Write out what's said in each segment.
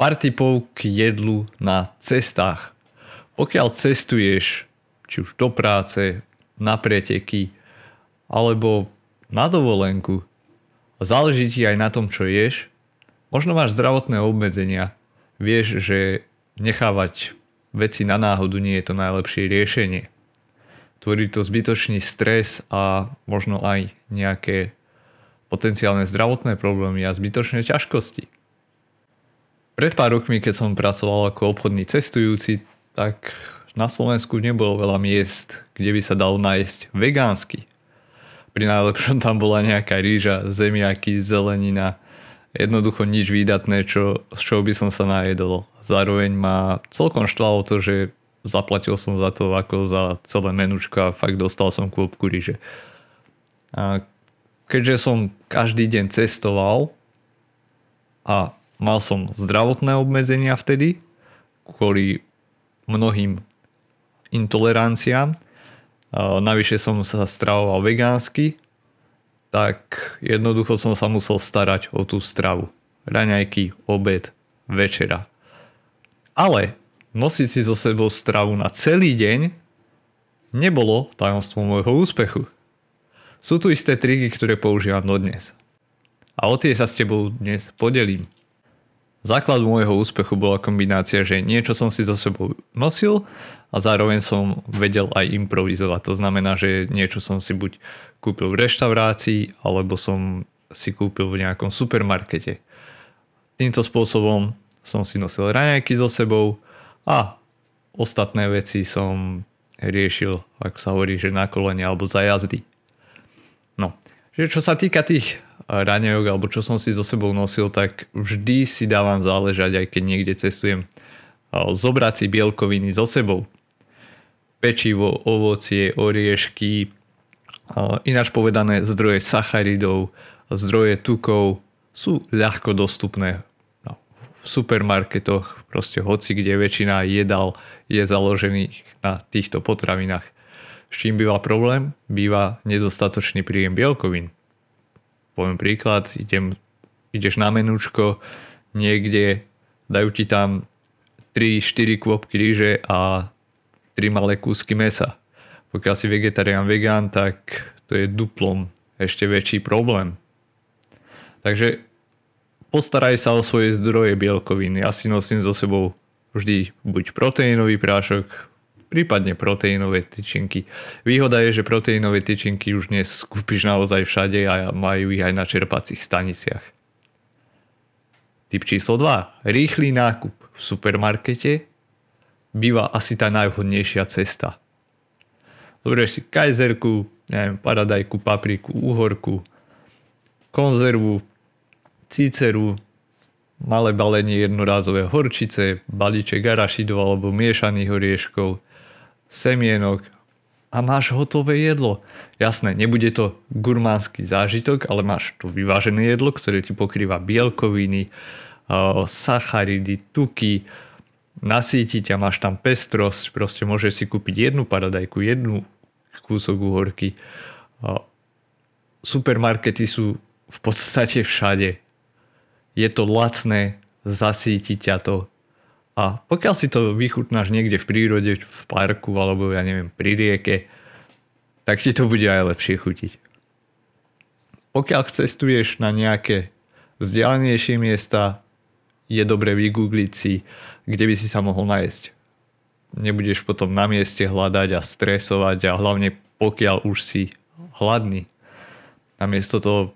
Pár k jedlu na cestách. Pokiaľ cestuješ, či už do práce, na preteky, alebo na dovolenku, záleží ti aj na tom, čo ješ, možno máš zdravotné obmedzenia, vieš, že nechávať veci na náhodu nie je to najlepšie riešenie. Tvorí to zbytočný stres a možno aj nejaké potenciálne zdravotné problémy a zbytočné ťažkosti. Pred pár rokmi, keď som pracoval ako obchodný cestujúci, tak na Slovensku nebolo veľa miest, kde by sa dal nájsť vegánsky. Pri najlepšom tam bola nejaká rýža, zemiaky, zelenina, jednoducho nič výdatné, čo, z čoho by som sa najedol. Zároveň ma celkom štvalo to, že zaplatil som za to ako za celé menučko a fakt dostal som kôpku rýže. A keďže som každý deň cestoval a Mal som zdravotné obmedzenia vtedy, kvôli mnohým intoleranciám. Navyše som sa stravoval vegánsky, tak jednoducho som sa musel starať o tú stravu. Raňajky, obed, večera. Ale nosiť si so sebou stravu na celý deň nebolo tajomstvom môjho úspechu. Sú tu isté triky, ktoré používam dodnes. A o tie sa s tebou dnes podelím. Základ môjho úspechu bola kombinácia, že niečo som si so sebou nosil a zároveň som vedel aj improvizovať. To znamená, že niečo som si buď kúpil v reštaurácii, alebo som si kúpil v nejakom supermarkete. Týmto spôsobom som si nosil raňajky so sebou a ostatné veci som riešil, ako sa hovorí, že na kolene alebo za jazdy. No, že čo sa týka tých raňajok alebo čo som si so sebou nosil, tak vždy si dávam záležať, aj keď niekde cestujem, zobrať si bielkoviny so sebou. Pečivo, ovocie, oriešky, ináč povedané zdroje sacharidov, zdroje tukov sú ľahko dostupné no, v supermarketoch, proste hoci kde väčšina jedal je založených na týchto potravinách. S čím býva problém? Býva nedostatočný príjem bielkovín poviem príklad, idem, ideš na menúčko niekde, dajú ti tam 3-4 kvopky ríže a 3 malé kúsky mesa. Pokiaľ si vegetarián, vegán, tak to je duplom ešte väčší problém. Takže postaraj sa o svoje zdroje bielkoviny. Ja si nosím so sebou vždy buď proteínový prášok, prípadne proteínové tyčinky. Výhoda je, že proteínové tyčinky už dnes kúpiš naozaj všade a majú ich aj na čerpacích staniciach. Typ číslo 2. Rýchly nákup v supermarkete býva asi tá najvhodnejšia cesta. Zoberieš si kajzerku, neviem, paradajku, papriku, uhorku, konzervu, cíceru, malé balenie jednorázové horčice, balíček arašidov alebo miešaných orieškov, semienok a máš hotové jedlo. Jasné, nebude to gurmánsky zážitok, ale máš tu vyvážené jedlo, ktoré ti pokrýva bielkoviny, sacharidy, tuky, nasíti ťa, máš tam pestrosť, proste môžeš si kúpiť jednu paradajku, jednu kúsok uhorky. Supermarkety sú v podstate všade. Je to lacné, zasíti ťa to, a pokiaľ si to vychutnáš niekde v prírode, v parku alebo ja neviem, pri rieke, tak ti to bude aj lepšie chutiť. Pokiaľ cestuješ na nejaké vzdialenejšie miesta, je dobre vygoogliť si, kde by si sa mohol nájsť. Nebudeš potom na mieste hľadať a stresovať a hlavne pokiaľ už si hladný. Namiesto toho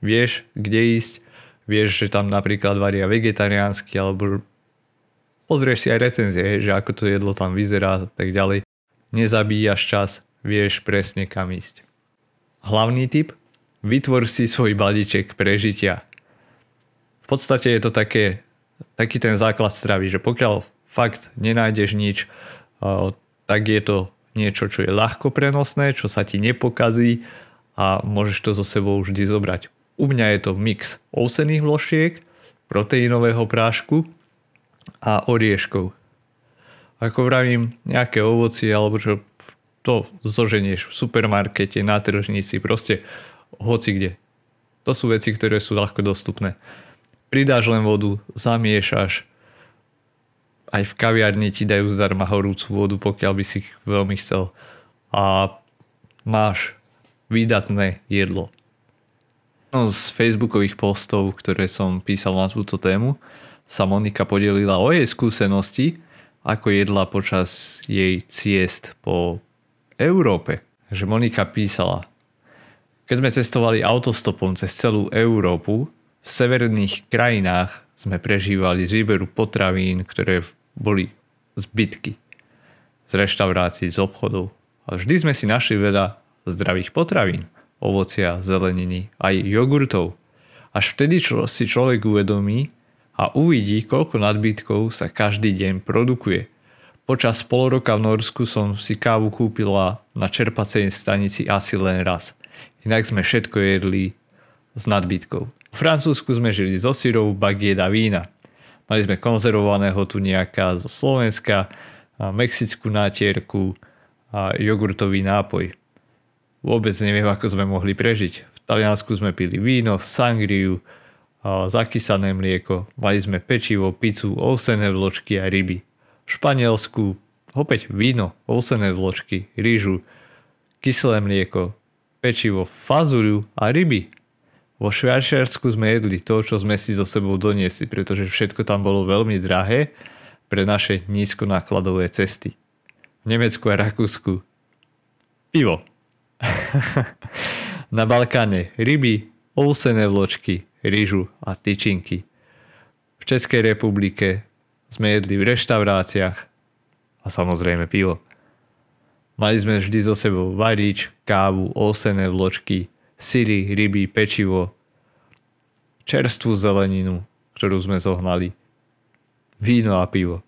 vieš, kde ísť, vieš, že tam napríklad varia vegetariánsky alebo pozrieš si aj recenzie, že ako to jedlo tam vyzerá a tak ďalej. Nezabíjaš čas, vieš presne kam ísť. Hlavný tip, vytvor si svoj balíček prežitia. V podstate je to také, taký ten základ stravy, že pokiaľ fakt nenájdeš nič, tak je to niečo, čo je ľahko prenosné, čo sa ti nepokazí a môžeš to so sebou vždy zobrať. U mňa je to mix ousených vložiek, proteínového prášku a orieškov. Ako vravím, nejaké ovocie alebo čo to zoženieš v supermarkete, na tržnici, proste hoci kde. To sú veci, ktoré sú ľahko dostupné. Pridáš len vodu, zamiešaš, aj v kaviarni ti dajú zdarma horúcu vodu, pokiaľ by si veľmi chcel. A máš výdatné jedlo. No, z facebookových postov, ktoré som písal na túto tému, sa Monika podelila o jej skúsenosti, ako jedla počas jej ciest po Európe. Že Monika písala, keď sme cestovali autostopom cez celú Európu, v severných krajinách sme prežívali z výberu potravín, ktoré boli zbytky z reštaurácií, z obchodov. A vždy sme si našli veľa zdravých potravín ovocia, zeleniny, aj jogurtov. Až vtedy čo si človek uvedomí a uvidí, koľko nadbytkov sa každý deň produkuje. Počas pol roka v Norsku som si kávu kúpila na čerpacej stanici asi len raz. Inak sme všetko jedli s nadbytkou. V Francúzsku sme žili zo syrov, bagiet a vína. Mali sme konzervovaného tu nejaká zo Slovenska, mexickú nátierku a jogurtový nápoj. Vôbec neviem, ako sme mohli prežiť. V Taliansku sme pili víno, sangriu, zakysané mlieko, mali sme pečivo, pizzu, ovsené vločky a ryby. V Španielsku opäť víno, ovsené vločky, rýžu, kyselé mlieko, pečivo, fazuľu a ryby. Vo Švajčiarsku sme jedli to, čo sme si so sebou doniesli, pretože všetko tam bolo veľmi drahé pre naše nízkonákladové cesty. V Nemecku a Rakúsku pivo. Na Balkáne ryby, ousené vločky, rýžu a tyčinky. V Českej republike sme jedli v reštauráciách a samozrejme pivo. Mali sme vždy so sebou varič, kávu, ousené vločky, syry, ryby, pečivo, čerstvú zeleninu, ktorú sme zohnali, víno a pivo.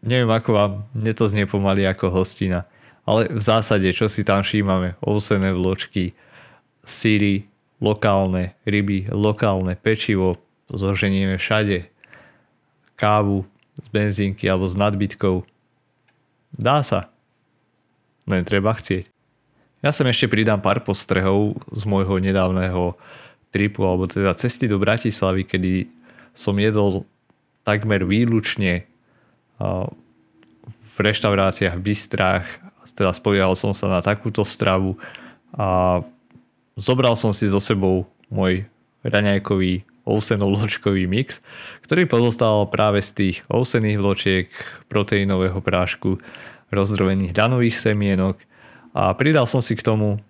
Neviem ako vám, mne to znie pomaly ako hostina. Ale v zásade, čo si tam všímame? Ousené vločky, síry, lokálne ryby, lokálne pečivo, zoženieme všade. Kávu z benzínky alebo z nadbytkov. Dá sa. Len treba chcieť. Ja sem ešte pridám pár postrehov z môjho nedávneho tripu, alebo teda cesty do Bratislavy, kedy som jedol takmer výlučne v reštauráciách, v bistrách teda spoliehal som sa na takúto stravu a zobral som si so sebou môj raňajkový ousenovločkový mix, ktorý pozostával práve z tých ousených vločiek, proteínového prášku, rozdrobených danových semienok a pridal som si k tomu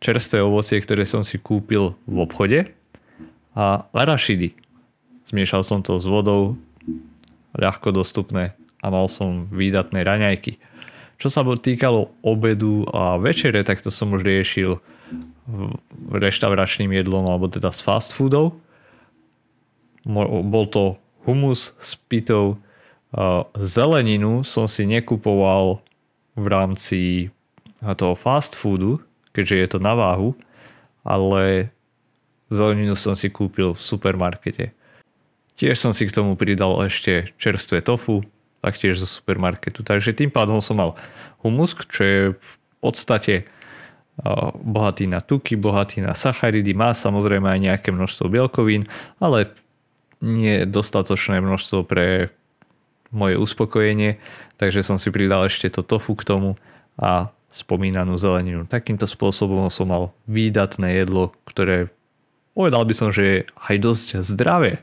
čerstvé ovocie, ktoré som si kúpil v obchode a arašidy. Zmiešal som to s vodou, ľahko dostupné a mal som výdatné raňajky. Čo sa týkalo obedu a večere, tak to som už riešil reštauračným jedlom alebo teda s fast foodov. Bol to humus s pitou. Zeleninu som si nekupoval v rámci toho fast foodu, keďže je to na váhu, ale zeleninu som si kúpil v supermarkete. Tiež som si k tomu pridal ešte čerstvé tofu, taktiež zo supermarketu. Takže tým pádom som mal humus, čo je v podstate bohatý na tuky, bohatý na sacharidy, má samozrejme aj nejaké množstvo bielkovín, ale nie dostatočné množstvo pre moje uspokojenie, takže som si pridal ešte to tofu k tomu a spomínanú zeleninu. Takýmto spôsobom som mal výdatné jedlo, ktoré povedal by som, že je aj dosť zdravé.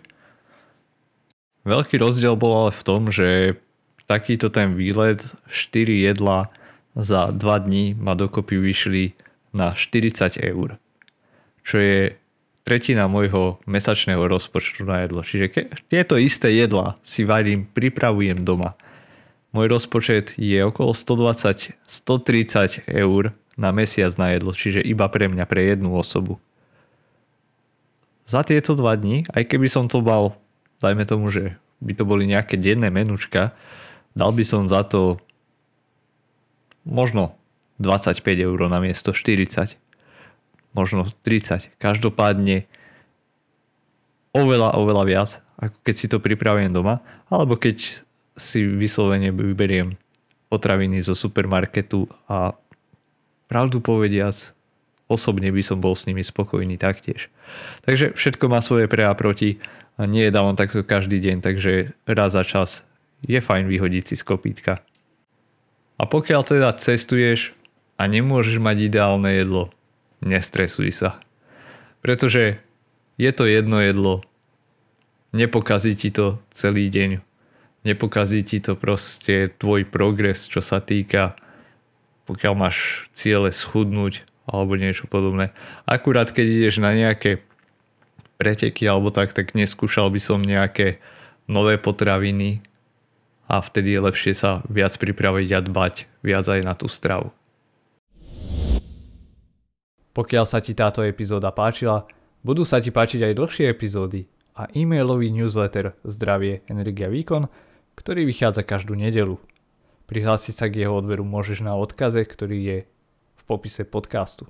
Veľký rozdiel bol ale v tom, že takýto ten výlet, 4 jedla za 2 dní ma dokopy vyšli na 40 eur. Čo je tretina môjho mesačného rozpočtu na jedlo. Čiže ke, tieto isté jedla si varím, pripravujem doma. Môj rozpočet je okolo 120-130 eur na mesiac na jedlo, čiže iba pre mňa, pre jednu osobu. Za tieto dva dní, aj keby som to mal, dajme tomu, že by to boli nejaké denné menučka, dal by som za to možno 25 eur na miesto 40, možno 30. Každopádne oveľa, oveľa viac, ako keď si to pripravujem doma, alebo keď si vyslovene vyberiem potraviny zo supermarketu a pravdu povediac, osobne by som bol s nimi spokojný taktiež. Takže všetko má svoje pre a proti nie je dávam takto každý deň, takže raz za čas je fajn vyhodiť si z kopítka. A pokiaľ teda cestuješ a nemôžeš mať ideálne jedlo, nestresuj sa. Pretože je to jedno jedlo, nepokazí ti to celý deň, nepokazí ti to proste tvoj progres, čo sa týka pokiaľ máš ciele schudnúť alebo niečo podobné. Akurát keď ideš na nejaké preteky alebo tak, tak neskúšal by som nejaké nové potraviny a vtedy je lepšie sa viac pripraviť a dbať viac aj na tú stravu. Pokiaľ sa ti táto epizóda páčila, budú sa ti páčiť aj dlhšie epizódy a e-mailový newsletter Zdravie, energia, výkon, ktorý vychádza každú nedelu. Prihlásiť sa k jeho odberu môžeš na odkaze, ktorý je v popise podcastu.